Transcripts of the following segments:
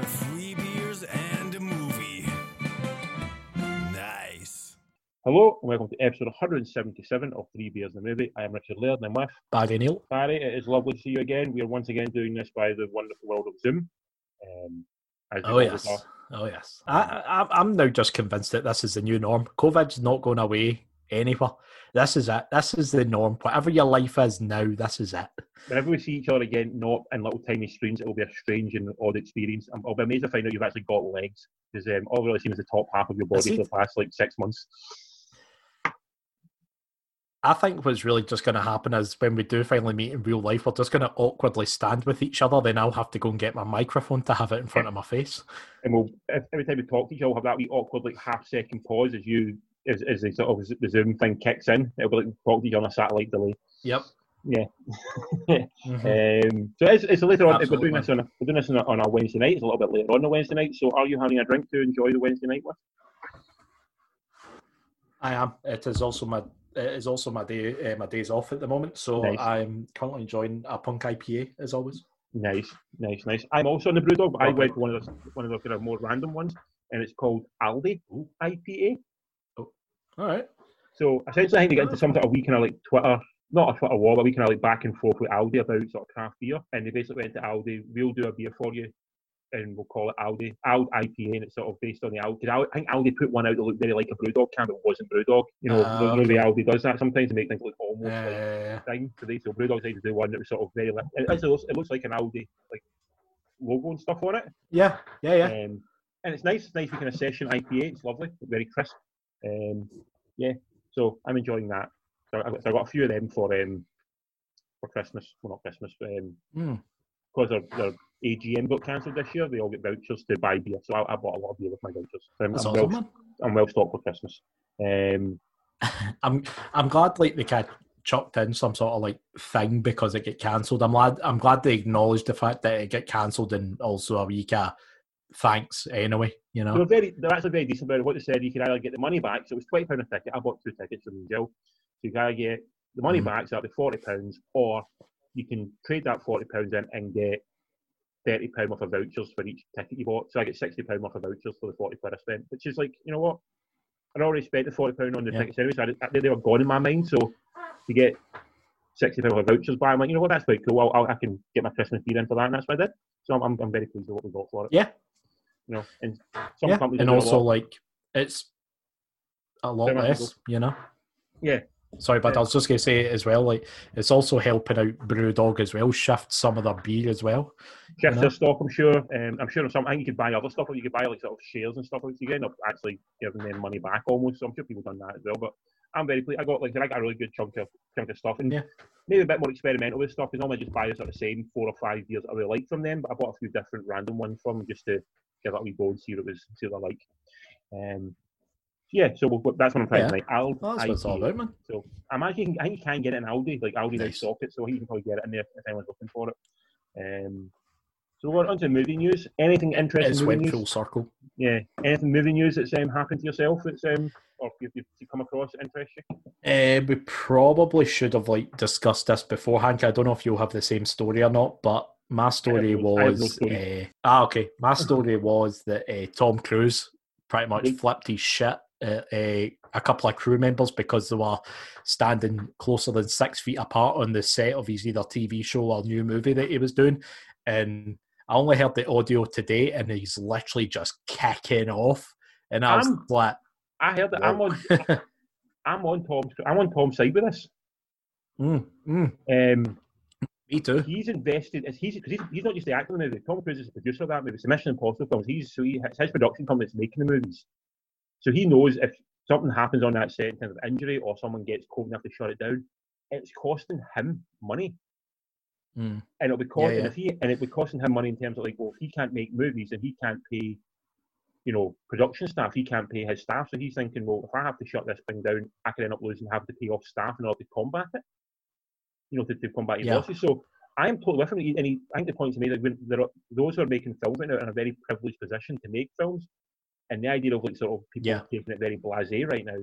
to Free Beers and a Movie. Nice. Hello, and welcome to episode 177 of Three Beers and a Movie. I am Richard Laird, and I'm with Barry Neil. Barry. It is lovely to see you again. We are once again doing this by the wonderful world of Zoom. Um, as Oh always yes. are. Oh yes. I, I, I'm now just convinced that this is the new norm. COVID's not going away anywhere. This is it. This is the norm. Whatever your life is now, this is it. Whenever we see each other again, not in little tiny screens, it will be a strange and odd experience. I'll be amazed to find out you've actually got legs, because um, all I've really seen is the top half of your body for the past like six months. I think what's really just going to happen is when we do finally meet in real life, we're just going to awkwardly stand with each other. Then I'll have to go and get my microphone to have it in front of my face. And we'll every time we talk to each other, we'll have that wee awkward like half second pause as you as, as the sort of the Zoom thing kicks in. It'll be like to each on a satellite delay. Yep. Yeah. Mhm. Um, so it's, it's later on. We're doing this on a, we're doing this on a, on a Wednesday night. It's a little bit later on a Wednesday night. So are you having a drink to enjoy the Wednesday night with? I am. It is also my it is also my day uh, my days off at the moment. So Nice. I'm currently enjoying a punk IPA as always. Nice, nice, nice. I'm also on the Brewdog, but I went for one of the one of the kind of more random ones, and it's called Aldi IPA. All right. So essentially, I think they get into some sort of wee kind of like Twitter, not a Twitter war, but we kind of like back and forth with Aldi about sort of craft beer. And they basically went to Aldi, we'll do a beer for you, and we'll call it Aldi, Ald IPA, and it's sort of based on the Aldi. I think Aldi put one out that looked very like a Brewdog can, but it wasn't Brewdog. You know, the the Aldi does that sometimes to make things look almost like Uh, thing. So they so Brewdog decided to do one that was sort of very. Like, it, it looks, it looks like an Aldi like logo and stuff on it. yeah. Yeah. Yeah. Um, and it's nice, it's nice kind of session IPA. It's lovely, very crisp. Um, yeah, so I'm enjoying that. So I, so I got a few of them for um, for Christmas. Well, not Christmas, but um, Hmm. because their, their AGM got cancelled this year, they all get vouchers to buy beer. So I, I bought a lot of beer with my vouchers. So I'm, I'm, well. I'm well stocked for Christmas. Um, I'm I'm glad like they kind of chucked in some sort of like thing because it get cancelled. I'm glad I'm glad they acknowledged the fact that it get cancelled and also a week of thanks anyway. You They know. were very, they're actually very decent about it. What they said, you could either get the money back, so it was twenty pound a ticket. I bought two tickets from jail, so you can either get the money Mhm. back, so that'll be forty pounds, or you can trade that forty pounds in and get thirty pound worth of vouchers for each ticket you bought. So I get sixty pound worth of vouchers for the forty quid I spent, which is like, you know what? I'd already spent the forty pound on the Yeah. tickets anyway, so I, they, they were gone in my mind. So to get sixty pound worth of vouchers back, I'm like, you know what? That's quite cool. I'll, I'll, I can get my Christmas beer in for that, and that's what I did. So I'm, I'm, I'm very pleased with what we got for it. Yeah. You know, and some Yeah. companies And also like it's a lot less. You know. Yeah. Sorry, but Yeah. I was just gonna say as well, like it's also helping out Brewdog as well, shift some of their beer as well. Shift know? their stock, I'm sure. Um, I'm sure of some. I think you could buy other stuff. Or you could buy like sort of shares and stuff. Like you end up actually giving them money back almost. So I'm sure people have done that as well. But I'm very pleased. I got like I got a really good chunk of chunk of stuff, and Yeah. maybe a bit more experimental with stuff. Because normally I just buy the sort of same four or five beers I really like from them. But I bought a few different random ones from them just to it a wee go and see what it was, see what I like. Um, yeah, so we'll, that's what I'm trying Yeah. tonight. I'll, Well, that's what it's all about, man. So I'm actually, I think you can get it in Aldi. Like Aldi, they Nice. stock it, so you can probably get it in there if anyone's looking for it. Um, so we're on to movie news. Anything interesting? It's went full circle. Yeah. Anything movie news that's um, happened to yourself? That's um, or you've, you've come across that interests you? Uh, we probably should have like discussed this beforehand. I don't know if you'll have the same story or not, but my story no- I have no was uh, ah okay. My story was that uh, Tom Cruise pretty much Right. flipped his shit at uh, a couple of crew members because they were standing closer than six feet apart on the set of his either TV show or new movie that he was doing, and I only heard the audio today, and he's literally just kicking off, and I was I'm- like, I heard that. I'm on. I'm on Tom's. I'm on Tom's side with this. mm, mm, Um, me too. he's invested. As he's, he's he's not just the actor in the movie. Tom Cruise is the producer of that movie. It's the Mission Impossible films. He's so he, it's his production company that's making the movies. So he knows if something happens on that set in terms of injury or someone gets COVID and have to shut it down, it's costing him money. Mm. And it'll be costing yeah. if he and it'll be costing him money in terms of like, well, if he can't make movies and he can't pay, you know, production staff, he can't pay his staff. So he's thinking, well, if I have to shut this thing down, I could end up losing having to pay off staff in order to combat it. You know, to, to combat his Yeah. losses. So I am totally with him. And he, I think the point to me that when there are those who are making films right now are in a very privileged position to make films, and the idea of like sort of people Yeah. taking it very blasé right now,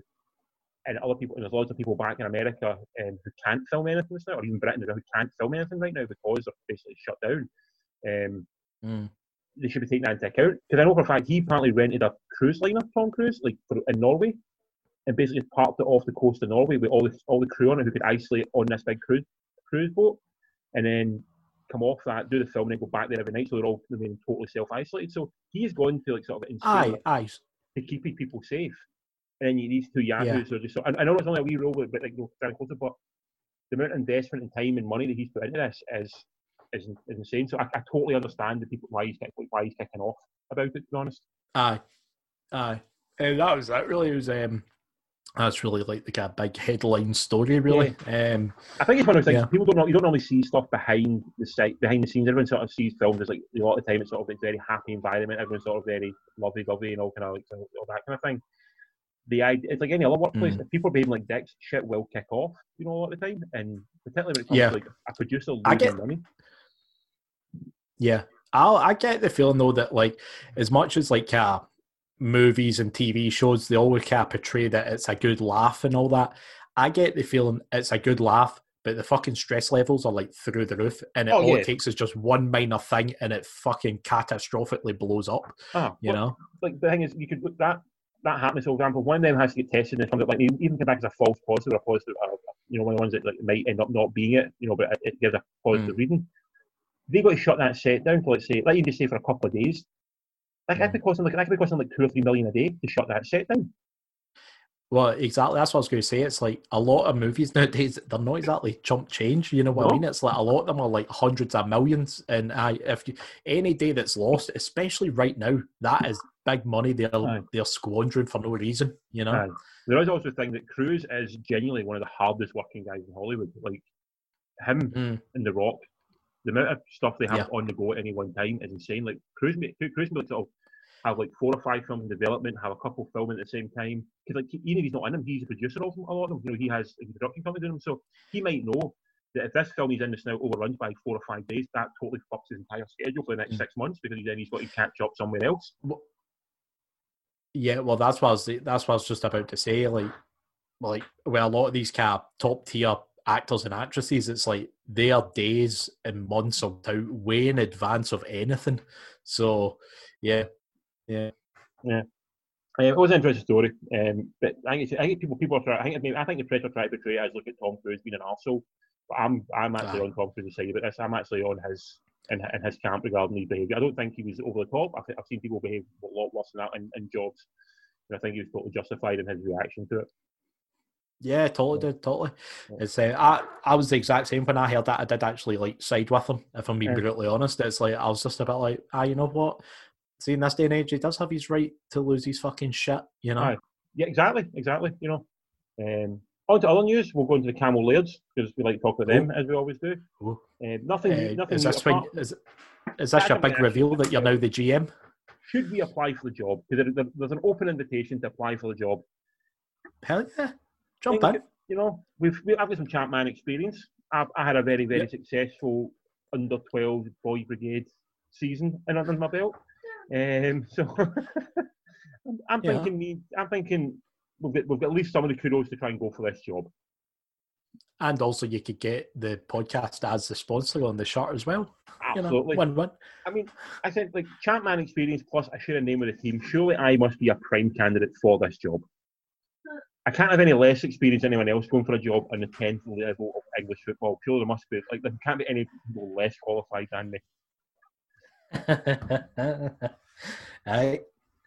and other people, and there's lots of people back in America um, who can't film anything now, or even Britain who can't film anything right now because they're basically shut down. Um, Mm. they should be taking that into account. Because I know for a fact he apparently rented a cruise liner, Tom Cruise, like for, in Norway, and basically parked it off the coast of Norway with all the all the crew on it who could isolate on this big cruise cruise boat, and then come off that, do the film, and then go back there every night. So they're all remaining totally self isolated. So he's going to like sort of insane Aye, aye. to keep his people safe. And then you, these two yahoos are just so. I, I know it's only a wee role, but like you know, very but the amount of investment and time and money that he's put into this is is, is insane. So I, I totally understand the people why he's kick- why he's kicking off about it. To be honest, Aye, aye. And that was that. Really, it was. Um, that's really like the kind of big headline story. Really. Um, I think it's one of those things Yeah. people don't know, you don't normally see stuff behind the site behind the scenes. Everyone sort of sees films as like a lot of the time it's sort of a very happy environment. Everyone's sort of very lovely, lovely, and all kind of like all that kind of thing. The idea it's like any other workplace. Mm. If people are behaving like dicks, shit will kick off. You know, a lot of the time, and particularly when it comes Yeah. to like a producer losing I get- money. Yeah, I I get the feeling though that like as much as like uh, movies and TV shows, they always kind of portray that it's a good laugh and all that. I get the feeling it's a good laugh, but the fucking stress levels are like through the roof, and it, Oh, all yeah. it takes is just one minor thing, and it fucking catastrophically blows up. Ah, You but, know? like the thing is, you could look that that happens. For example, one of them has to get tested and it comes up like even come back as a false positive or a positive. Uh, you know, one of the ones that like might end up not being it. You know, but it, it gives a positive reading. They got to shut that set down for let's say, let you just say for a couple of days. Like that could cost them like that could be costing like two or three million a day to shut that set down. Well, exactly. That's what I was going to say. It's like a lot of movies nowadays. They're not exactly chump change. You know what I mean? It's like a lot of them are like hundreds of millions. And I, if you, any day that's lost, especially right now, that is big money. They're Aye. they're squandering for no reason. You know? Aye. There is also the thing that Cruise is genuinely one of the hardest working guys in Hollywood. Like him Mm. and The Rock, the amount of stuff they have Yeah. on the go at any one time is insane. Like Cruise, Cruise of have like four or five films in development, have a couple filming at the same time. Because like even if he's not in them, he's a producer of them, a lot of them. You know, he has a production company doing them, so he might know that if this film he's in this now overruns by four or five days, that totally fucks his entire schedule for the next Mm. six months because then he's got to catch up somewhere else. Yeah, well, that's what I was. That's what I was just about to say. Like, like, well, a lot of these kind of top tier actors and actresses, it's like their days and months are out way in advance of anything. So, yeah, yeah, Uh, it was an interesting story, um, but I think, it's, I think people people are trying. I think maybe, I think the press are trying to portray it as look at Tom Cruise being an arsehole. But I'm I'm actually Aye. on Tom Cruise's side of this. I'm actually on his in, in his camp regarding his behaviour. I don't think he was over the top. I think I've seen people behave a lot worse than that in, in jobs, and I think he was totally justified in his reaction to it. Yeah, totally, did totally. It's uh, I I was the exact same when I heard that. I did actually like side with him. If I'm being Yeah. brutally honest, it's like I was just a bit like, ah, you know what? See, in this day and age, he does have his right to lose his fucking shit. You know. Aye. Yeah, exactly, exactly. You know. Um, on to other news. We'll go into the Cammell Lairds because we like to talk about them as we always do. Um, nothing. Uh, nothing. is this when, is, is this your big reveal that you're now the GM? should we apply for the job? Because there, there, there's an open invitation to apply for the job. Hell yeah, jump in. You know, we've we, I've got some Champman experience. I've, I had a very very Yep. successful under twelve boy brigade season in under my belt. Um, so I'm, I'm Yeah. thinking we, I'm thinking we've got, we've got at least some of the kudos to try and go for this job. And also, you could get the podcast as the sponsor on the shirt as well. You know, Absolutely. I mean, I said like Champman experience plus I share a name with the team. Surely I must be a prime candidate for this job. I can't have any less experience than anyone else going for a job on the tenth level of English football. Surely there must be like there can't be any people less qualified than me. Aye.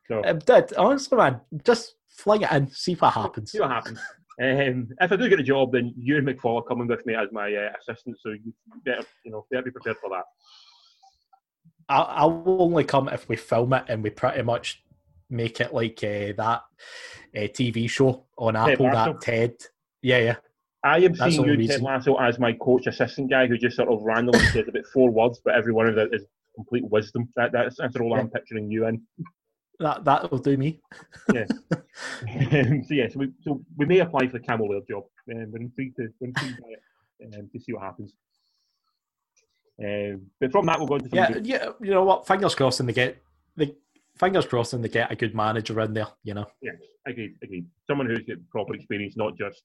So Um, Dad, honestly, man, just fling it in, see what happens. see what happens. Um, if I do get a job, then you and McFall are coming with me as my uh, assistant. So you better, you know, better be prepared for that. I, I will only come if we film it and we pretty much make it like uh, that uh, TV show on Ted Apple, that Ted. Yeah, yeah. I am That's seeing you, only Ted. Lasso, as my coach assistant guy who just sort of randomly says about four words, but every one of it is complete wisdom. That, that's, that's the role I'm picturing you in. That that will do me. Um, so yeah, so we, so we may apply for the Cammell Laird job. Um, we're intrigued to, we're intrigued by it, um, to see what happens. Um, but from that, we'll go into some Yeah, yeah. You know what? Fingers crossed, and they get the fingers crossed, and they get a good manager in there. You know. Yes, agreed, agreed. Someone who's got proper experience, not just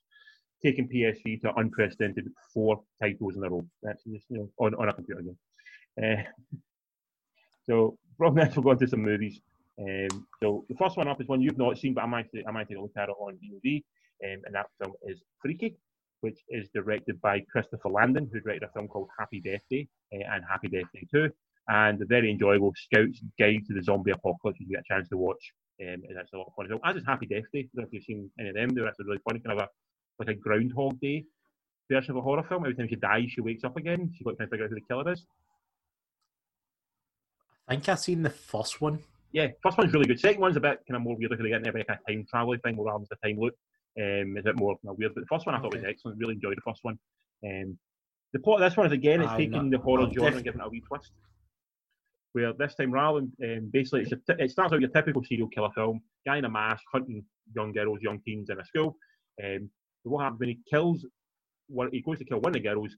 taking PSV to unprecedented four titles in a row. That's just you know on, on a computer game. Uh, so from this, we'll go to some movies. Um, so the first one up is one you've not seen, but I might I might take a look at it on DVD, um, and that film is Freaky, which is directed by Christopher Landon, who directed a film called Happy Death Day uh, and Happy Death Day 2, and the very enjoyable Scout's Guide to the Zombie Apocalypse. You get a chance to watch, um, and that's a lot of fun. So as is Happy Death Day. I don't know if you've seen any of them. They're actually really funny, kind of a like a Groundhog Day version of a horror film. Every time she dies, she wakes up again. She's got to figure out who the killer is. I think I've seen the first one. Yeah, first one's really good. Second one's a bit kind of more weird because they get into a time travel thing more rather than the time loop. Um, it's a bit more kind of weird. But the first one I thought was excellent. Really enjoyed the first one. Um, the plot of this one is again, it's I'm taking not- the horror I'm genre def- and giving it a wee twist. Where this time rather than um, basically it starts out your typical serial killer film, guy in a mask hunting young girls, young teens in a school. Um, what happens when he kills one? He goes to kill one of the girls.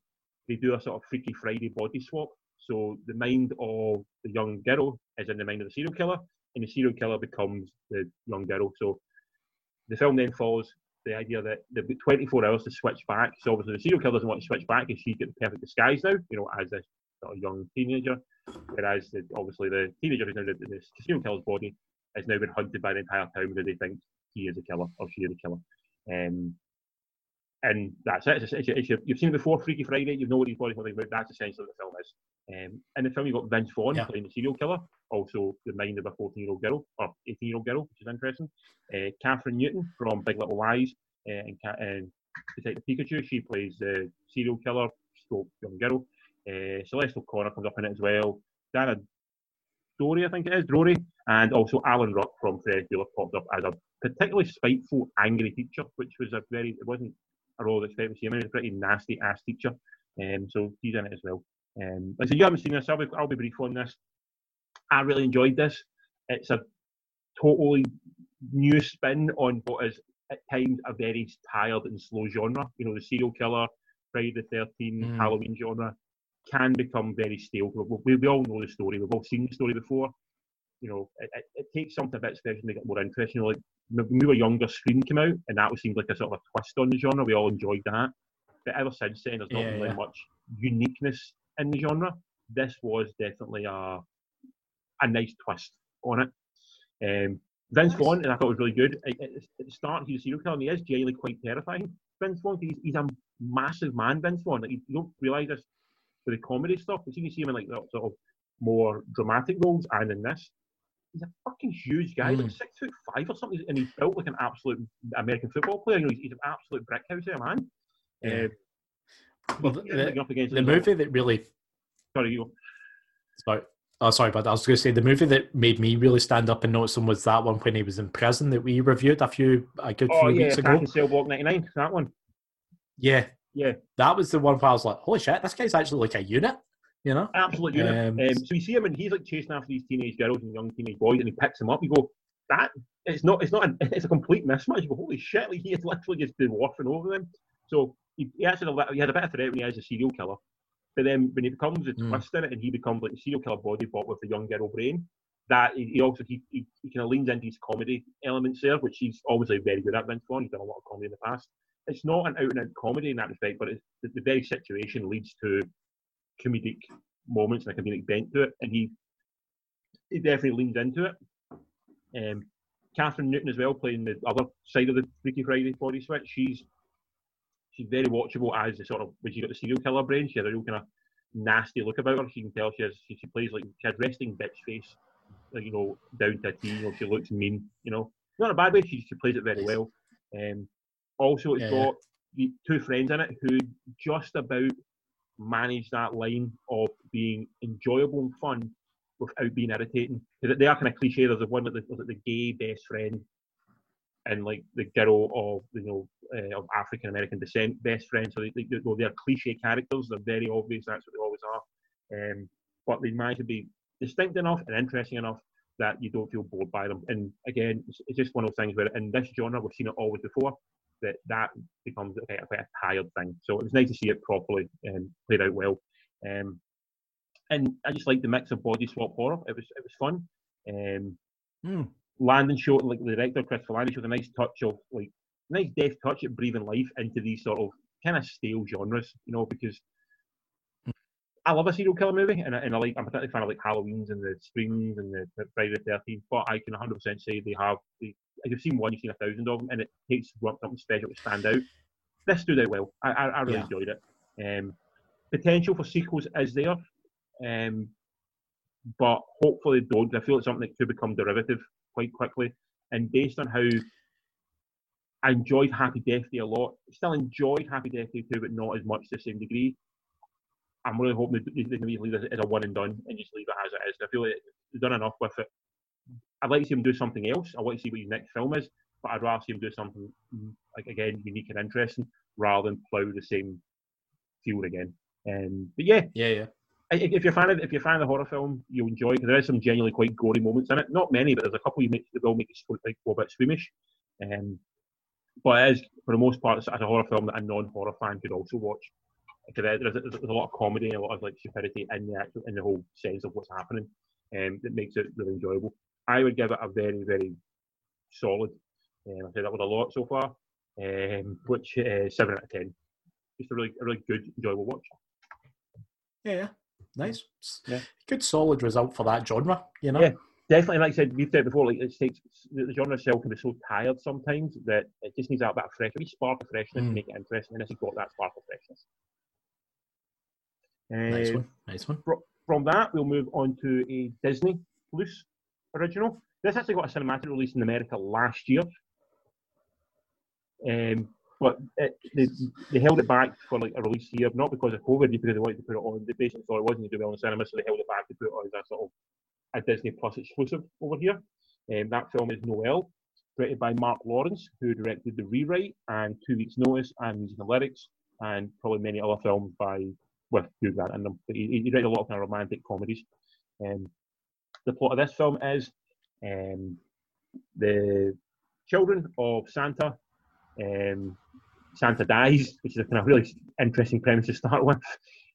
They do a sort of Freaky Friday body swap. So the mind of the young girl is in the mind of the serial killer, and the serial killer becomes the young girl. So the film then follows the idea that they've got 24 hours to switch back. So obviously the serial killer doesn't want to switch back because she's got the perfect disguise now, you know, as this sort of young teenager. Whereas the, obviously the teenager who's now the, the serial killer's body has now been hunted by the entire town because they think he is a killer or she is a killer. Um, and that's it. It's, it's, it's, you've seen it before, Freaky Friday. You know what he's body something about. That's essentially what the film is. Um, in the film, you've got Vince Vaughn Yeah. playing the serial killer, also the mind of a 14 year old girl or 18 year old girl, which is interesting. Uh, Kathryn Newton from Big Little Lies uh, and, and Detective Pikachu, she plays the serial killer, stroke young girl. Uh, Celeste O'Connor comes up in it as well. Dana Dory, I think it is, Dory, and also Alan Ruck from Ferris Bueller popped up as a particularly spiteful, angry teacher, which was a very, it wasn't a role I was expecting to see him. He was a pretty nasty ass teacher. Um, so he's in it as well. Um, like I said, you haven't seen this, I'll be, I'll be brief on this. I really enjoyed this. It's a totally new spin on what is at times a very tired and slow genre. You know, the serial killer, Friday the 13th, Mm. Halloween genre can become very stale. We, we, all know the story. We've all seen the story before. You know, it, it, it takes something a bit special to make it more interesting. You know, like when we were younger, Scream came out, and that was seemed like a sort of a twist on the genre. We all enjoyed that. But ever since then, there's not Yeah, really yeah. much uniqueness in the genre. This was definitely a a nice twist on it. Um, Vince. Vaughn, and I thought it was really good. At, at, at the start, he's a serial killer, and he is genuinely quite terrifying. Vince Vaughn, he's, he's a massive man. Vince Vaughn, like, you don't realise this with the comedy stuff. But you can see him in like that sort of more dramatic roles, and in this, he's a fucking huge guy, like Mm. six foot five or something, and he's built like an absolute American football player. You know, he's, he's an absolute brick house man. Yeah. Uh, Well, the- The movie that really Sorry, you. go. Sorry. Oh, sorry, but I was going to say the movie that made me really stand up and notice him was that one when he was in prison that we reviewed a few a good Oh few yeah, weeks ago. Captain Sailboat '99. That one. Yeah, Yeah, that was the one where I was like, "Holy shit, this guy's actually like a unit," you know? absolute unit. Um, Um, so you see him, and he's like chasing after these teenage girls and young teenage boys, and he picks them up. You go, that it's not, it's not, an, it's a complete mismatch. You go, holy shit! Like he is literally just been warfing over them. So he, he actually had a, he had a bit of threat when he is a serial killer, but then when he becomes a Mm. twist in it, and he becomes like a serial killer body, but with a young girl brain. That he he also he, he, he kind of leans into his comedy elements there, which he's obviously very good at. Vince Vaughn, he's done a lot of comedy in the past. It's not an out and out comedy in that respect, but it's, the, the very situation leads to comedic moments and a comedic bent to it, and he he definitely leans into it. Um, Kathryn Newton as well, playing the other side of the Freaky Friday body switch. She's she's very watchable as the sort of when she got the serial killer brain. She has a real kind of nasty look about her. She can tell she has she, she plays like she has resting bitch face, like you know down to a T. You know she looks mean. You know not in a bad way. She she plays it very well. Um, also, it's Yeah, got the two friends in it who just about manage that line of being enjoyable and fun without being irritating. They are kind of cliche. There's the one with the, the gay best friend and like the girl of you know uh, of African American descent best friend. So they, they, they, are cliche characters, they're very obvious. That's what they always are. Um, but they manage to be distinct enough and interesting enough that you don't feel bored by them. And again, it's, it's just one of those things where in this genre we've seen it always before. That that becomes quite a, quite a tired thing. So it was nice to see it properly and played out well. Um, and I just like the mix of body swap horror. It was it was fun. Um, Hmm. Landon showed like the director Christopher Landon showed a nice touch of like nice deft touch at breathing life into these sort of kind of stale genres, you know, because I love a serial killer movie, and I, and I like I'm particularly fan of like Halloween's and the Screams and the, the Friday the Thirteenth. But I can 100 percent say they have. They, you've seen one, you've seen a thousand of them, and it takes something special to stand out. This stood out well. I, I, I really Yeah. enjoyed it. Um, potential for sequels is there, um, but hopefully don't. I feel it's something that could become derivative quite quickly. And based on how I enjoyed Happy Death Day a lot, still enjoyed Happy Death Day 2, but not as much to the same degree. I'm really hoping they, they can leave it as a one and done and just leave it as it is. I feel like they've done enough with it. I'd like to see him do something else. I want to see what his next film is, but I'd rather see him do something mm, like again unique and interesting rather than plough the same field again. Um, but yeah, Yeah, yeah. I- if you're a fan of if you're a fan of the horror film, you'll enjoy it 'cause there is some genuinely quite gory moments in it. Not many, but there's a couple you make that will make you like go a bit squeamish. Um, but it is for the most part, it's, a horror film that a non-horror fan could also watch. Because there's, there's, there's a lot of comedy and a lot of like stupidity in the actual in the whole sense of what's happening, um, that makes it really enjoyable. I would give it a very very solid. Um, I say that with a lot so far, um, which uh, seven out of ten. Just a really a really good enjoyable watch. Yeah. Nice. Yeah. Good solid result for that genre, you know? Yeah. definitely, like I said, we've said before, like it takes the genre itself can be so tired sometimes that it just needs that bit of fresh, a wee spark of freshness to Mm. make it interesting, and this has got that spark of freshness. Nice Uh, one. Nice one. From that, we'll move on to a Disney Plus original. This actually got a cinematic release in America last year, um, but it, they, they held it back for like a release here, not because of COVID, because they wanted to put it on. They basically thought it wasn't going to do well in cinema, so they held it back to put it on as a sort of a Disney Plus exclusive over here. Um, that film is Noelle, directed by Marc Lawrence, who directed The Rewrite and Two Weeks Notice and Music and Lyrics, and probably many other films by with Hugh Grant in them. He, he directed a lot of kind of romantic comedies. Um, the plot of this film is um, the children of Santa. Um, Santa dies, which is a kind of really interesting premise to start with,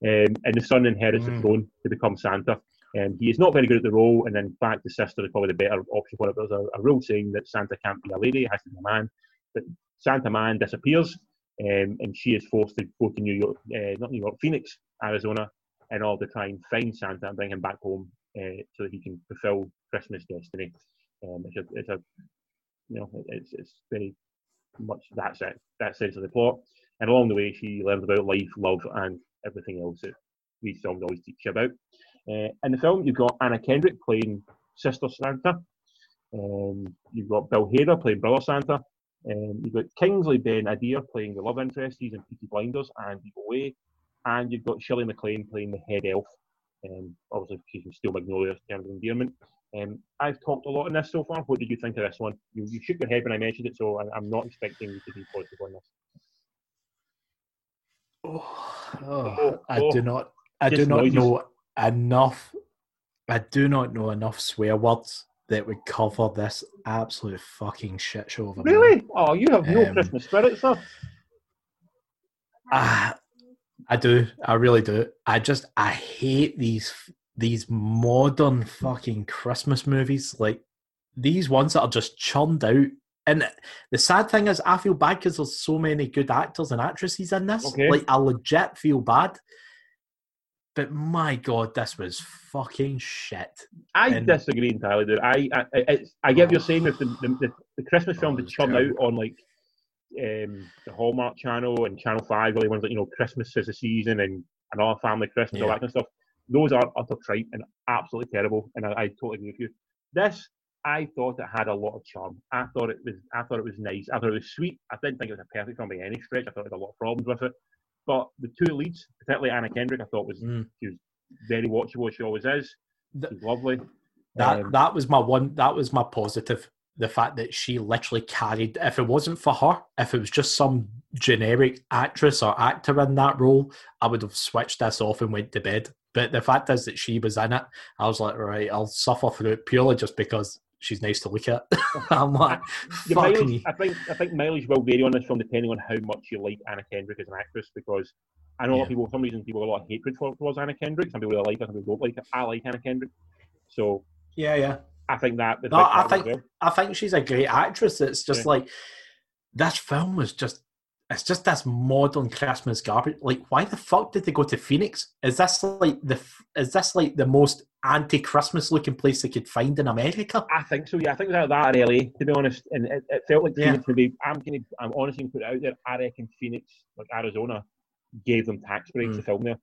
um, and the son inherits the Mm. throne to become Santa. Um, he is not very good at the role, and in fact, the sister is probably the better option for it. There's a, a rule saying that Santa can't be a lady; it has to be a man. But Santa man disappears, um, and she is forced to go to New York, uh, not New York, Phoenix, Arizona, in order to try and find Santa and bring him back home uh, so that he can fulfill Christmas destiny. Um, it's, a, it's a, you know, it's, it's very much that's it, that sense of the plot. And along the way, she learns about life, love, and everything else that these films always teach you about. Uh, in the film, you've got Anna Kendrick playing Sister Santa. Um, you've got Bill Hader playing Brother Santa. Um, you've got Kingsley Ben-Adir playing the love interest. He's in Peaky Blinders and Evil Way. And you've got Shirley MacLaine playing the head elf. Um, obviously, in Steel Magnolias, terms of endearment. Um, I've talked a lot in this so far. What did you think of this one? You, you shook your head when I mentioned it, so I, I'm not expecting you to be positive on this. Oh, Oh, I oh. do not. I do not noises. know enough. I do not know enough swear words that would cover this absolute fucking shit show of a. Really? Oh, you have no Um, Christmas spirit, sir. Ah, I do. I really do. I just I hate these these modern fucking Christmas movies. Like these ones that are just churned out. And the sad thing is, I feel bad because there's so many good actors and actresses in this. Okay. Like I legit feel bad. But my god, this was fucking shit. I and- disagree entirely, dude. I I, I, I get what you're saying with the, the, the, Christmas Oh, films that oh, it's churn out on like um, the Hallmark Channel and Channel Five, really ones like you know Christmas is the season and and all family Christmas, all that kind of stuff. Those are utter tripe and absolutely terrible, and I, I totally agree with you. This, I thought it had a lot of charm. I thought it was, I thought it was nice. I thought it was sweet. I didn't think it was a perfect film by any stretch. I thought it had a lot of problems with it, but the two leads, particularly Anna Kendrick, I thought was Mm. She was very watchable. She always is. She's lovely. That Um, that was my one. That was my positive. The fact that she literally carried. If it wasn't for her, if it was just some generic actress or actor in that role, I would have switched this off and went to bed. But the fact is that she was in it. I was like, right, I'll suffer through it purely just because she's nice to look at. I'm like, fuck mileage, me. I think I think mileage will vary on this film depending on how much you like Anna Kendrick as an actress because I know a lot of people for some reason people have a lot of hatred for, towards Anna Kendrick. Some people really like her, some people don't like her. I like Anna Kendrick. So Yeah, yeah. I think that No, I think well. I think she's a great actress. It's just Yeah. like this film was just it's just this modern Christmas garbage. Like, why the fuck did they go to Phoenix? Is this like the is this like the most anti-Christmas looking place they could find in America? I think so. Yeah, I think it was that in LA, to be honest, and it, it felt like Yeah. Phoenix. Maybe I'm gonna, I'm honestly gonna put it out there. I reckon Phoenix, like Arizona, gave them tax breaks Mm. to film there.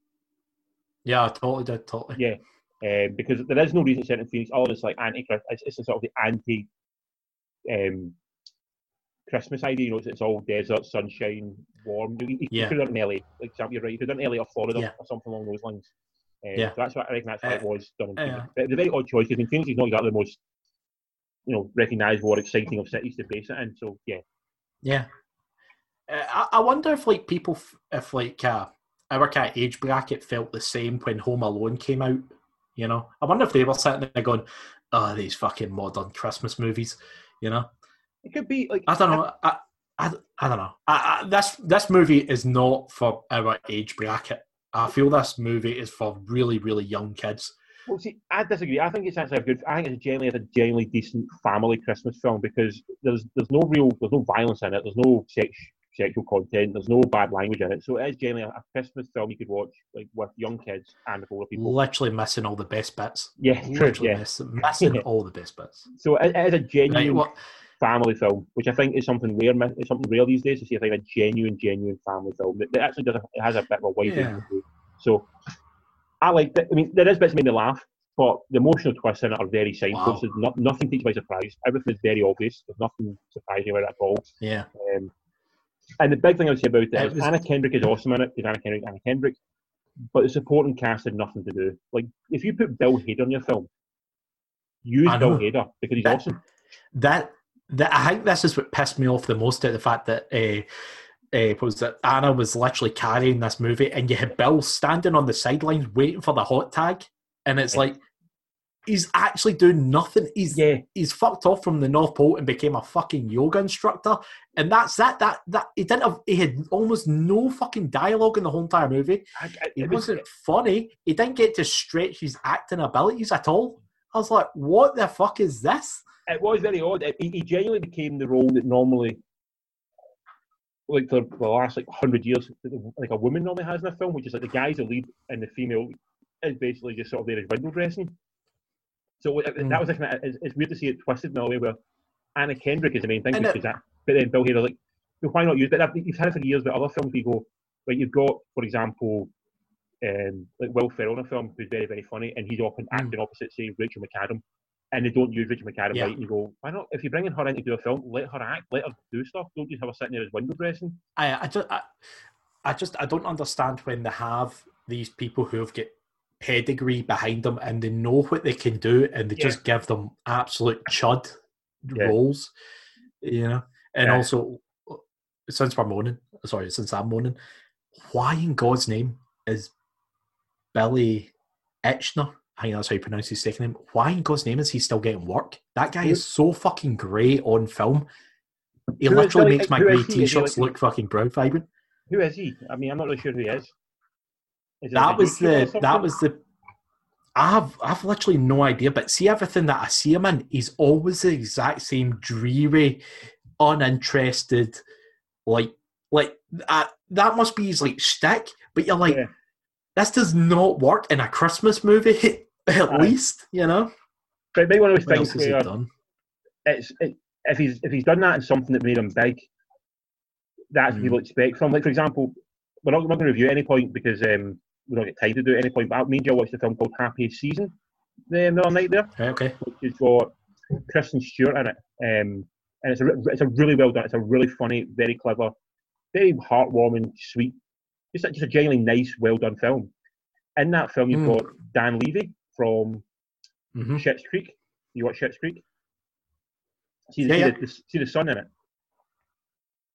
Yeah, I totally did. Totally. Yeah. Um, because there is no reason to in Phoenix. All this like anti, it's, it's a sort of the anti, um, Christmas idea. You know, it's, it's all desert, sunshine, warm. You, you, Yeah. you could have done in LA, like example, you're right. You could have done LA or Florida Yeah. or something along those lines. Um, Yeah. so that's what I reckon. That's what it Uh, was done. In uh, Phoenix. But it's a very odd choice because in Phoenix is not exactly the most, you know, recognisable or exciting of cities to base it in. So yeah, Yeah. Uh, I, I wonder if like people, f- if like uh, our kind of age bracket felt the same when Home Alone came out. You know, I wonder if they were sitting there going, "Oh, these fucking modern Christmas movies." You know, it could be like I don't know. I, I, I don't know. I, I, this this movie is not for our age bracket. I feel this movie is for really, really young kids. Well, see, I disagree. I think it's actually a good. I think it's generally a genuinely decent family Christmas film because there's there's no real there's no violence in it. There's no sex sexual content. There's no bad language in it. So it is generally a, a Christmas film you could watch like with young kids and with older people. Literally missing all the best bits. Yeah, true. Literally Yeah. miss, missing Yeah. all the best bits. So it, it is a Right, genuine what, family film, which I think is something rare. It's something rare these days to see. Think a genuine, genuine family film that, that actually does. A, it has a bit of a wide Yeah. range. of mood. So I like it. I mean, there is bits that made me laugh, but the emotional twists in it are very signposted. No, nothing takes by surprise. Everything is very obvious. There's nothing surprising about it at all. yeah. Um, and the big thing I would say about it It is was- Anna Kendrick is awesome in it. Because Anna Kendrick, Anna Kendrick, but the supporting cast had nothing to do. Like if you put Bill Hader in your film, use I Bill know. Hader because he's That- awesome. that that I think this is what pissed me off the most at the fact that uh, uh, was that Anna was literally carrying this movie, and you had Bill standing on the sidelines waiting for the hot tag, and it's Yeah. like he's actually doing nothing. He's Yeah, he's fucked off from the North Pole and became a fucking yoga instructor, and that's that. That that he didn't have. He had almost no fucking dialogue in the whole entire movie. I, I, it was- wasn't funny. He didn't get to stretch his acting abilities at all. I was like, what the fuck is this? It was very odd. It, he, he genuinely became the role that normally, like for the last like hundred years, like a woman normally has in a film, which is like the guy's the lead and the female is basically just sort of there as window dressing. So Mm. that was like, it's, it's weird to see it twisted in a way where Anna Kendrick is the main thing, And because it- that, but then Bill Hader like, well, why not use? But that, you've had it for years. But other films, you go like you've got, for example, um, like Will Ferrell in a film who's very very funny, and he's often Mm. acting opposite, say, Rachel McAdam and they don't use Rachel McAdam Yeah. right, you go, why not? If you're bringing her in to do a film, let her act, let her do stuff. Don't just have her sitting there as window dressing. I, I just, I, I just, I don't understand when they have these people who have got pedigree behind them and they know what they can do, and they Yeah. just give them absolute chud Yeah. roles, you know. And Yeah. also, uh, since we're moaning, sorry, since I'm moaning, why in God's name is Billy Etchner? I think that's how you pronounce his second name. Why in God's name is he still getting work? That guy is so fucking grey on film. He Who literally makes my grey he? Is he t-shirts look fucking brown vibrant. Who is he? I mean, I'm not really sure who he is. That was the that was the I have I've literally no idea, but see everything that I see him in, he's always the exact same dreary, uninterested, like like uh, that must be his like shtick. But you're like, Yeah. this does not work in a Christmas movie, at Aye. least, you know. But it one of those things where done? it's it, if he's if he's done that in something that made him big, that's what Mm. people expect from. Like for example, we're not, we're not going to review at any point because um, we don't get time to do it at any point. But me and Joe watched a film called Happiest Season the other night there. Right, okay. which has got Kristen Stewart in it, um, and it's a it's a really well done. It's a really funny, very clever, very heartwarming, sweet, just a, just a genuinely nice, well done film. In that film, you've Mm. got Dan Levy from hmm Schitt's Creek. You watch Schitt's Creek? See, the, Yeah, yeah. The, the, see the son in it,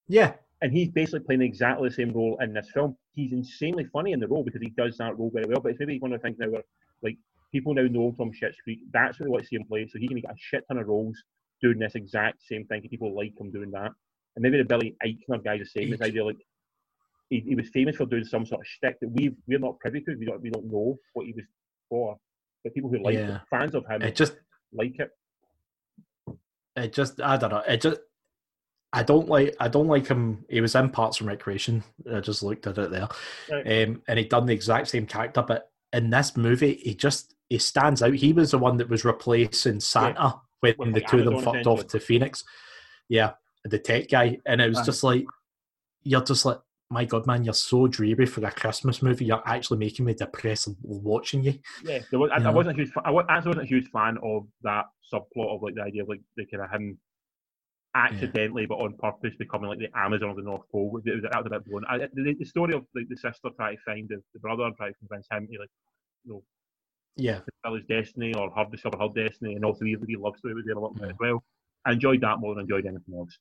Yeah. and he's basically playing exactly the same role in this film. He's insanely funny in the role because he does that role very well. But it's maybe one of the things now where like people now know him from Schitt's Creek. That's what they want to see him play. So he can get a shit ton of roles doing this exact same thing. and People like him doing that. And maybe the Billy Eichner guy's the same. This idea like he, he was famous for doing some sort of shtick that we we're not privy to. We don't we don't know what he was for. But people who like Yeah. it, fans of him It just like it. it just I don't know. It just I don't like I don't like him. He was in Parks and Recreation. I just looked at it there, Right. um, and he'd done the exact same character. But in this movie, he just he stands out. He was the one that was replacing Santa when With, the two of them fucked off to Phoenix. Yeah, the tech guy, and it was Uh-huh. just like you're just like. My God, man, you're so dreary for a Christmas movie. You're actually making me depressed watching you. Yeah, was, I, I wasn't a huge. Fan, I wa- actually wasn't a huge fan of that subplot of like the idea of like the kind of him accidentally but on purpose becoming like the Amazon of the North Pole. It was, that was a bit blown. I, the, the story of like the sister trying to find the, the brother and trying to convince him to like you know Yeah, fulfill his destiny or her discover her destiny, and also the, the love story was there a lot Yeah. as well. I enjoyed that more than enjoyed anything else.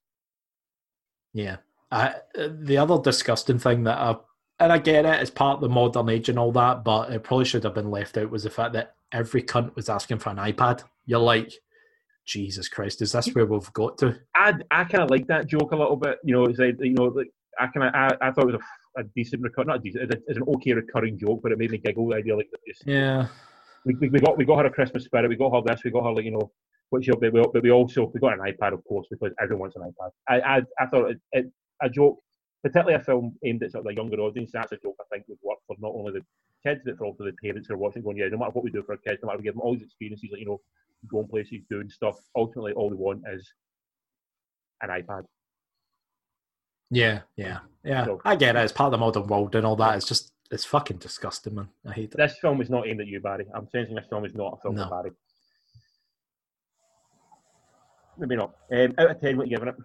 Yeah. I, uh, the other disgusting thing that I, and I get it, it's part of the modern age and all that, but it probably should have been left out was the fact that every cunt was asking for an iPad. You're like, Jesus Christ, is this where we've got to? I I kind of like that joke a little bit. You know, it's like you know, like I kind of I, I thought it was a, a decent recur, not a decent, it's, an okay recurring joke, but it made me giggle. The idea like just Yeah. we, we, we got we got her a Christmas spirit. We got her this. We got her like you know, which you know, but we, but we also we got an iPad, of course, because everyone wants an iPad. I I, I thought it, it, a joke, particularly a film aimed at sort of the younger audience. That's a joke I think would work for not only the kids for also the parents who are watching. Going, yeah, no matter what we do for our kids, no matter we give them all these experiences, like you know, going places, doing stuff. Ultimately, all they want is an iPad. Yeah. Yeah. Yeah. So- I get it. It's part of the modern world and all that. It's just, it's fucking disgusting, man. I hate it. This film is not aimed at you, Barry. I'm sensing this film is not a film No. for Barry. Maybe not. Um, out of ten, what are you giving it?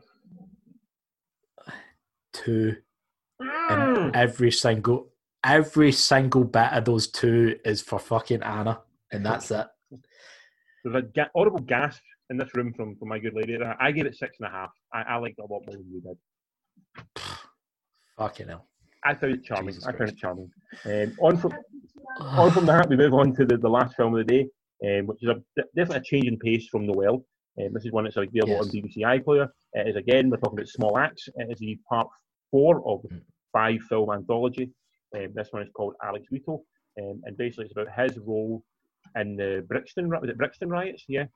Two. Mm. And every single, every single bit of those two is for fucking Anna. And that's it. There's a ga- audible gasp in this room from, from my good lady. I- gave it six and a half. I, I liked it a lot more than you did. Fucking hell. I found it charming. Jesus I found it charming. Um, on from on from that, we move on to the, the last film of the day, um, which is a, definitely a change in pace from Noelle. Um, this is one that's available on BBC iPlayer. It is again, we're talking about Small Axe. It is the part four of the Mm. five film anthology. Um, this one is called Alex Wheatle, um, and basically it's about his role in the Brixton, was it Brixton riots? Yeah,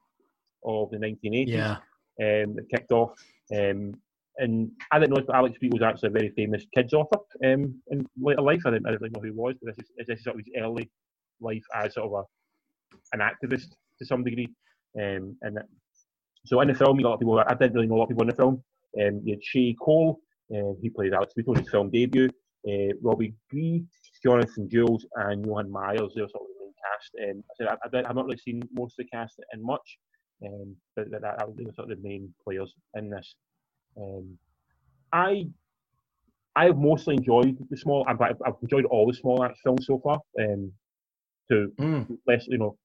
of the 1980s Yeah. um, that kicked off. Um, and I didn't know but Alex Pete was actually a very famous kids author um, in later life. I didn't, I didn't really know who he was, but this is, this is sort of his early life as sort of a, an activist to some degree. Um, and that, so in the film, you got a lot of people. I didn't really know a lot of people in the film. Um, you had Shay Cole, uh, he played Alex Wheatle in his film debut. Uh, Robbie Gee, Jonathan Jules, and Johan Myers. They were sort of the main cast. Um, I said I, I've not really seen most of the cast in much, um, but that, that, that was they were sort of the main players in this. Um, I I've mostly enjoyed the small. I've, I've enjoyed all the Small Axe films so far. Um, to Mm. less, you know,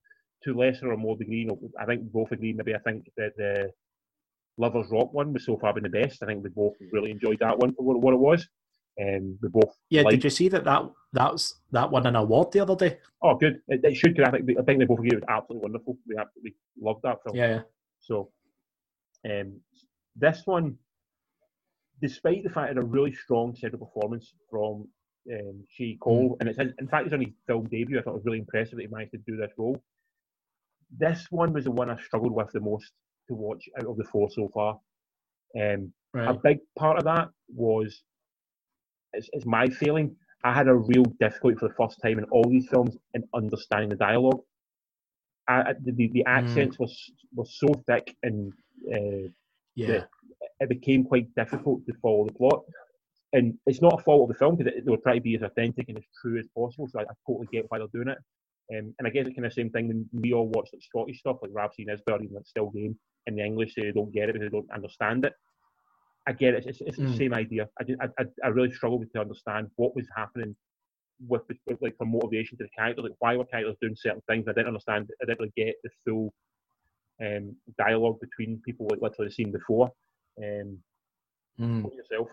to lesser or more degree. You know, I think both agree. Maybe I think that the Lovers Rock one was so far been the best. I think we both really enjoyed that one for what, what it was. Um, we both Yeah, liked- did you see that that that was that won an award the other day? Oh, good. It, it should. I think I think they both agree it was absolutely wonderful. We absolutely loved that film. Yeah, yeah. So, um, this one, despite the fact it had a really strong central performance from um, Shea Cole, and it's his, in fact it's on his film debut. I thought it was really impressive that he managed to do this role. This one was the one I struggled with the most to watch out of the four so far. Um, a big part of that was it's, it's my feeling. I had a real difficulty for the first time in all these films in understanding the dialogue. I, the, the, the accents were s- were so thick and uh, Yeah. it became quite difficult to follow the plot. And it's not a fault of the film because they were trying to be as authentic and as true as possible. So I, I totally get why they're doing it. Um, and I guess it's kind of the same thing when we all watch like Scottish stuff like Rab C. Nesbitt, even like Still Game, in the English they don't get it because they don't understand it. I get it. It's, it's the Mm. same idea. I, just, I, I, I really struggled to understand what was happening with, the, with like from motivation to the characters, like why were characters doing certain things. I didn't understand. I didn't really get the full um, dialogue between people like literally the scene before. Um, Mm. yourself?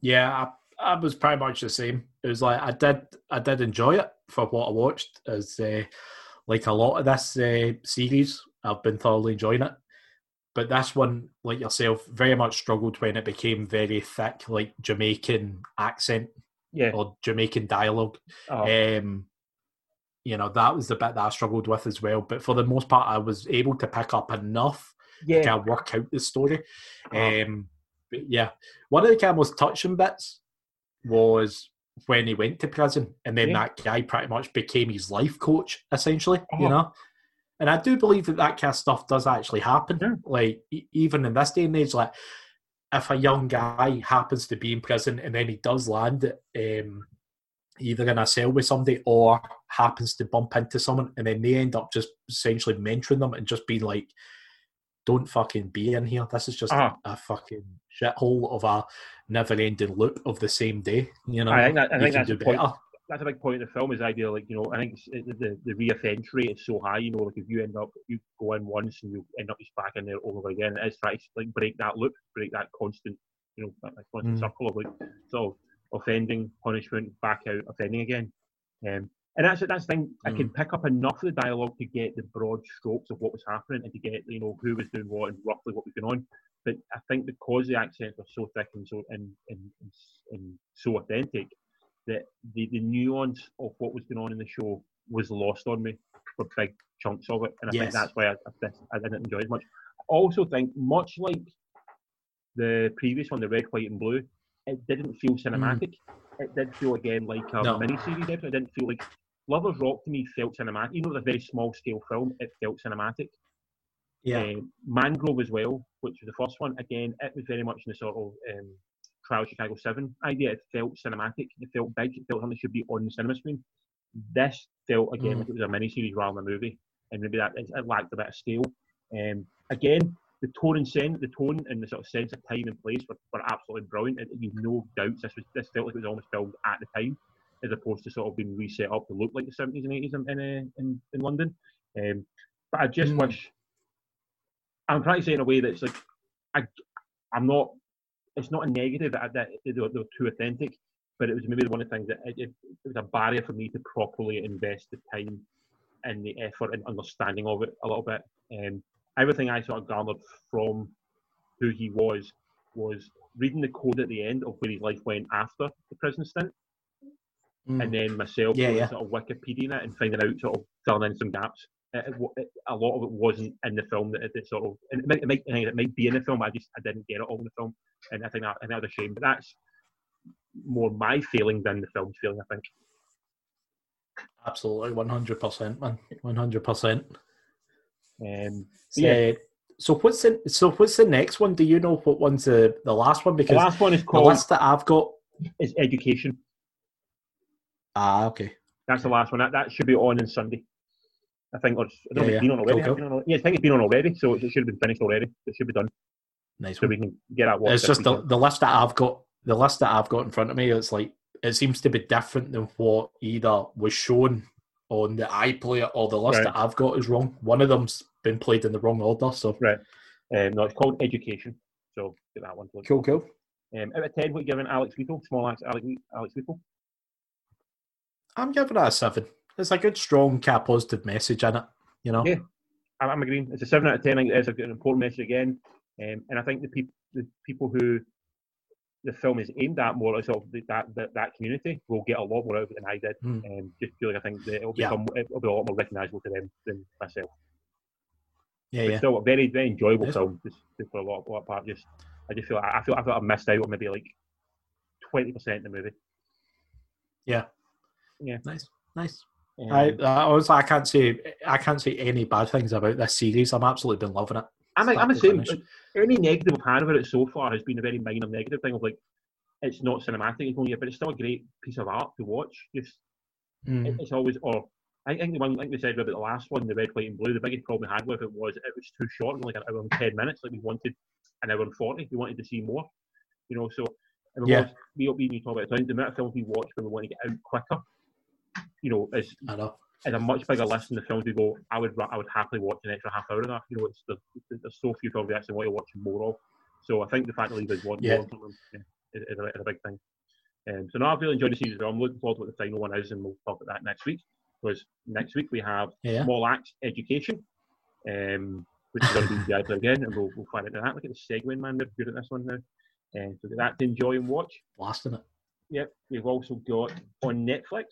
Yeah, I, I was pretty much the same. It was like I did, I did enjoy it for what I watched. As uh, like a lot of this uh, series, I've been thoroughly enjoying it. But this one, like yourself, very much struggled when it became very thick, like Jamaican accent Yeah. or Jamaican dialogue. Oh, Um, you know, that was the bit that I struggled with as well. But for the most part, I was able to pick up enough Yeah, kind of work out the story. Uh-huh. Um, but yeah, one of the kind of most touching bits was when he went to prison, and then Yeah. that guy pretty much became his life coach, essentially. You Uh-huh. know, and I do believe that that kind of stuff does actually happen. Yeah. Like even in this day and age, like if a young guy happens to be in prison and then he does land um, either in a cell with somebody or happens to bump into someone and then they end up just essentially mentoring them and just being like, don't fucking be in here. This is just Ah. a fucking shithole of a never ending loop of the same day. You know, I think that, I think that's the point. That's a big point of the film. Is the idea like you know I think the the reoffence rate is so high. You know, like if you end up you go in once and you end up just back in there all over again. It's trying to like break that loop, break that constant, you know, that, that constant Mm. circle of like sort of offending, punishment, back out, offending again. Um, and that's that's the thing. I can pick up enough of the dialogue to get the broad strokes of what was happening and to get you know who was doing what and roughly what was going on. But I think because the accents were so thick and so and and, and, and so authentic, that the, the nuance of what was going on in the show was lost on me for big chunks of it, and I think that's why I, I, I didn't enjoy it as much. I also think, much like the previous one, the red, white, and blue, it didn't feel cinematic. It did feel again like a No. mini-series episode. It didn't feel like Lovers Rock to me felt cinematic. Even though it was a very small scale film, it felt cinematic. Yeah, Um, Mangrove as well, which was the first one. Again, it was very much in the sort of um, Trial Chicago Seven idea. It felt cinematic. It felt big. It felt something should be on the cinema screen. This felt again Mm. like it was a miniseries rather than a movie, and maybe that it, lacked a bit of scale. Um, again, the tone and sense, the tone and the sort of sense of time and place were, were absolutely brilliant. And you've no doubts this was this felt like it was almost filmed at the time, as opposed to sort of being reset up to look like the seventies and eighties in in, uh, in in London. Um, but I just Mm. wish I'm trying to say in a way that's like I, I'm not. It's not a negative that, that they were, they were too authentic, but it was maybe one of the things that it, it, it was a barrier for me to properly invest the time and the effort and understanding of it a little bit. Um, everything I sort of garnered from who he was was reading the code at the end of where his life went after the prison stint, Mm. and then myself Yeah, yeah. sort of Wikipedia it and finding out sort of filling in some gaps. It, it, a lot of it wasn't in the film that it, it sort of and it might, it might it might be in the film. but I just I didn't get it all in the film, and I think that I think that was a shame. But that's more my feeling than the film's feeling. I think. absolutely, one hundred percent, man, one hundred percent. Um, Yeah. So what's the so what's the next one? Do you know what one's the the last one? Because the last one is called the list that I've got. is Education. Ah, okay. That's the last one. That, that should be on on Sunday. I think, or I don't know Yeah, it's been on already. Cool, Has on? Yeah, I think it's been on already, so it should have been finished already. It should be done, Nice so one. we can get that. It's just the, the list that I've got. The list that I've got in front of me. It's like it seems to be different than what either was shown on the iPlayer or the list Right. that I've got is wrong. One of them's been played in the wrong order. So Right. Um, no, it's called Education. So get that one. cool, cool. Um, out of ten, what are you giving Alex Wheatle? Small Axe, Alex, Wheatle. I'm giving it a seven. It's a good, strong, kind of positive message in it. You know. Yeah. I'm, agreeing. It's a seven out of ten. I think it's a good, important message again, um, and I think the people, the people who the film is aimed at more, sort of the, that, that that community, will get a lot more out of it than I did. Hmm. Um, just feel like I think that it'll Yeah. become it'll be a lot more recognisable to them than myself. Yeah, But yeah. still, a very very enjoyable Yes. film. Just, just for a lot, a lot of part. Just I just feel I feel I feel I've missed out on maybe like twenty percent of the movie. Yeah. Yeah. Nice, nice. Um, I, I honestly, I can't say I can't say any bad things about this series. I'm absolutely been loving it. I'm, I'm the same. Any negative I've had about it so far has been a very minor negative thing of like, it's not cinematic, it's only, but it's still a great piece of art to watch. Just Mm. it's always, or I think the one like we said about the last one, the red, white, and blue. The biggest problem we had with it was it was too short, like an hour and ten minutes. Like we wanted an hour and forty. We wanted to see more, you know. So Yeah. we we you talk about it, the amount of films we watch when we want to get out quicker, you know, is I know. is a much bigger list than the films we go. I would I would happily watch an extra half hour of that. You know, it's the, there's so few films we actually want to watch more of. So I think the fact that leaders want Yeah. more of them yeah, is, is, a, is a big thing. Um, so now I've really enjoyed the series. I'm looking forward to what the final one is, and we'll talk about that next week. Because next week we have Yeah. Small Axe Education, um, which is going to be the iPlayer again, and we'll, we'll find into that. Look at the segueing, man. They're good at this one now. Um, so that to enjoy and watch. Blasting it. Yep, we've also got on Netflix.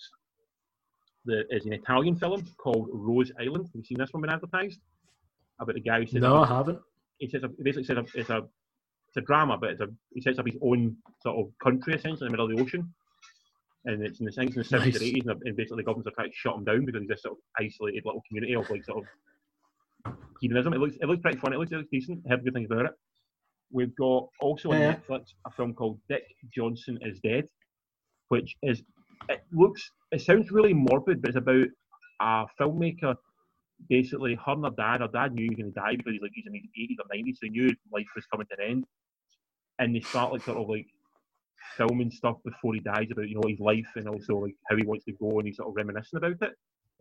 There is an Italian film called Rose Island. Have you seen this one been advertised? About the guy who said No, I haven't. he up, he basically up, it's a, it's a drama, but it's a, he sets up his own sort of country essentially in the middle of the ocean. And it's in the, it's in the 70s Nice. or 80s, and, and basically the governments are trying to shut him down because he's this sort of isolated little community of like sort of hedonism. It looks, it looks pretty fun. It looks, it looks decent. I heard good things about it. We've got also on Yeah. Netflix a film called Dick Johnson is Dead, which is it looks it sounds really morbid, but it's about a filmmaker. Basically, her and her dad. Her dad knew he was going to die because he's like he's in his eighties or nineties, so he knew life was coming to an end. And they start like sort of like filming stuff before he dies about you know his life and also like how he wants to go, and he's sort of reminiscing about it.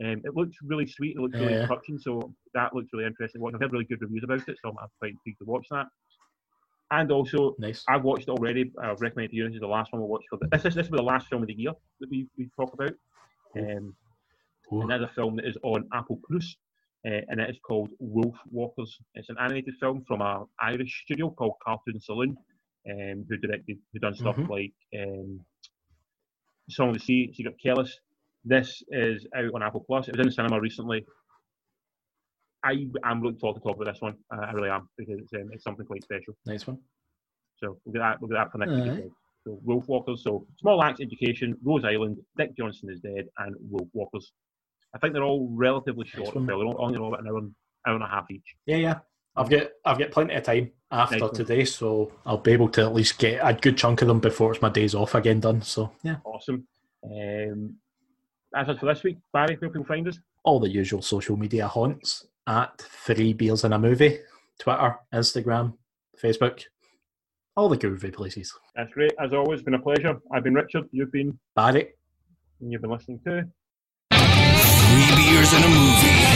Um, it looks really sweet. It looks really Yeah. touching. So that looks really interesting. I've heard really good reviews about it, so I'm quite intrigued to watch that. And also, Nice. I've watched it already. I've recommended to you. This is the last one we watched. For the, this, is, this will be the last film of the year that we, we talk about. Um, Ooh. and that's a film that is on Apple Plus, uh, and it is called Wolf Walkers. It's an animated film from an Irish studio called Cartoon Saloon, um, who directed, who done stuff Mhm. like um, Song of the Sea, Secret of Kells. This is out on Apple Plus. It was in the cinema recently. I am looking forward to talk about this one. Uh, I really am because it's, um, it's something quite special. Nice one. So we'll get that. We'll get that for next week. as So Wolf Walkers. So Small Axe Education, Rose Island, Dick Johnson is dead, and Wolf Walkers. I think they're all relatively short. as one. They're all only about an hour, and- hour and a half each. Yeah, yeah. I've got I've got plenty of time after Nice one. today, so I'll be able to at least get a good chunk of them before it's my days off again done. So yeah, Awesome. Um, that's it for this week. Barry, where can people find us? All the usual social media haunts at Three Beers in a Movie, Twitter, Instagram, Facebook, all the groovy places. That's great. As always, it's been a pleasure. I've been Richard. You've been, Barry. and you've been listening to. Three beers and a movie.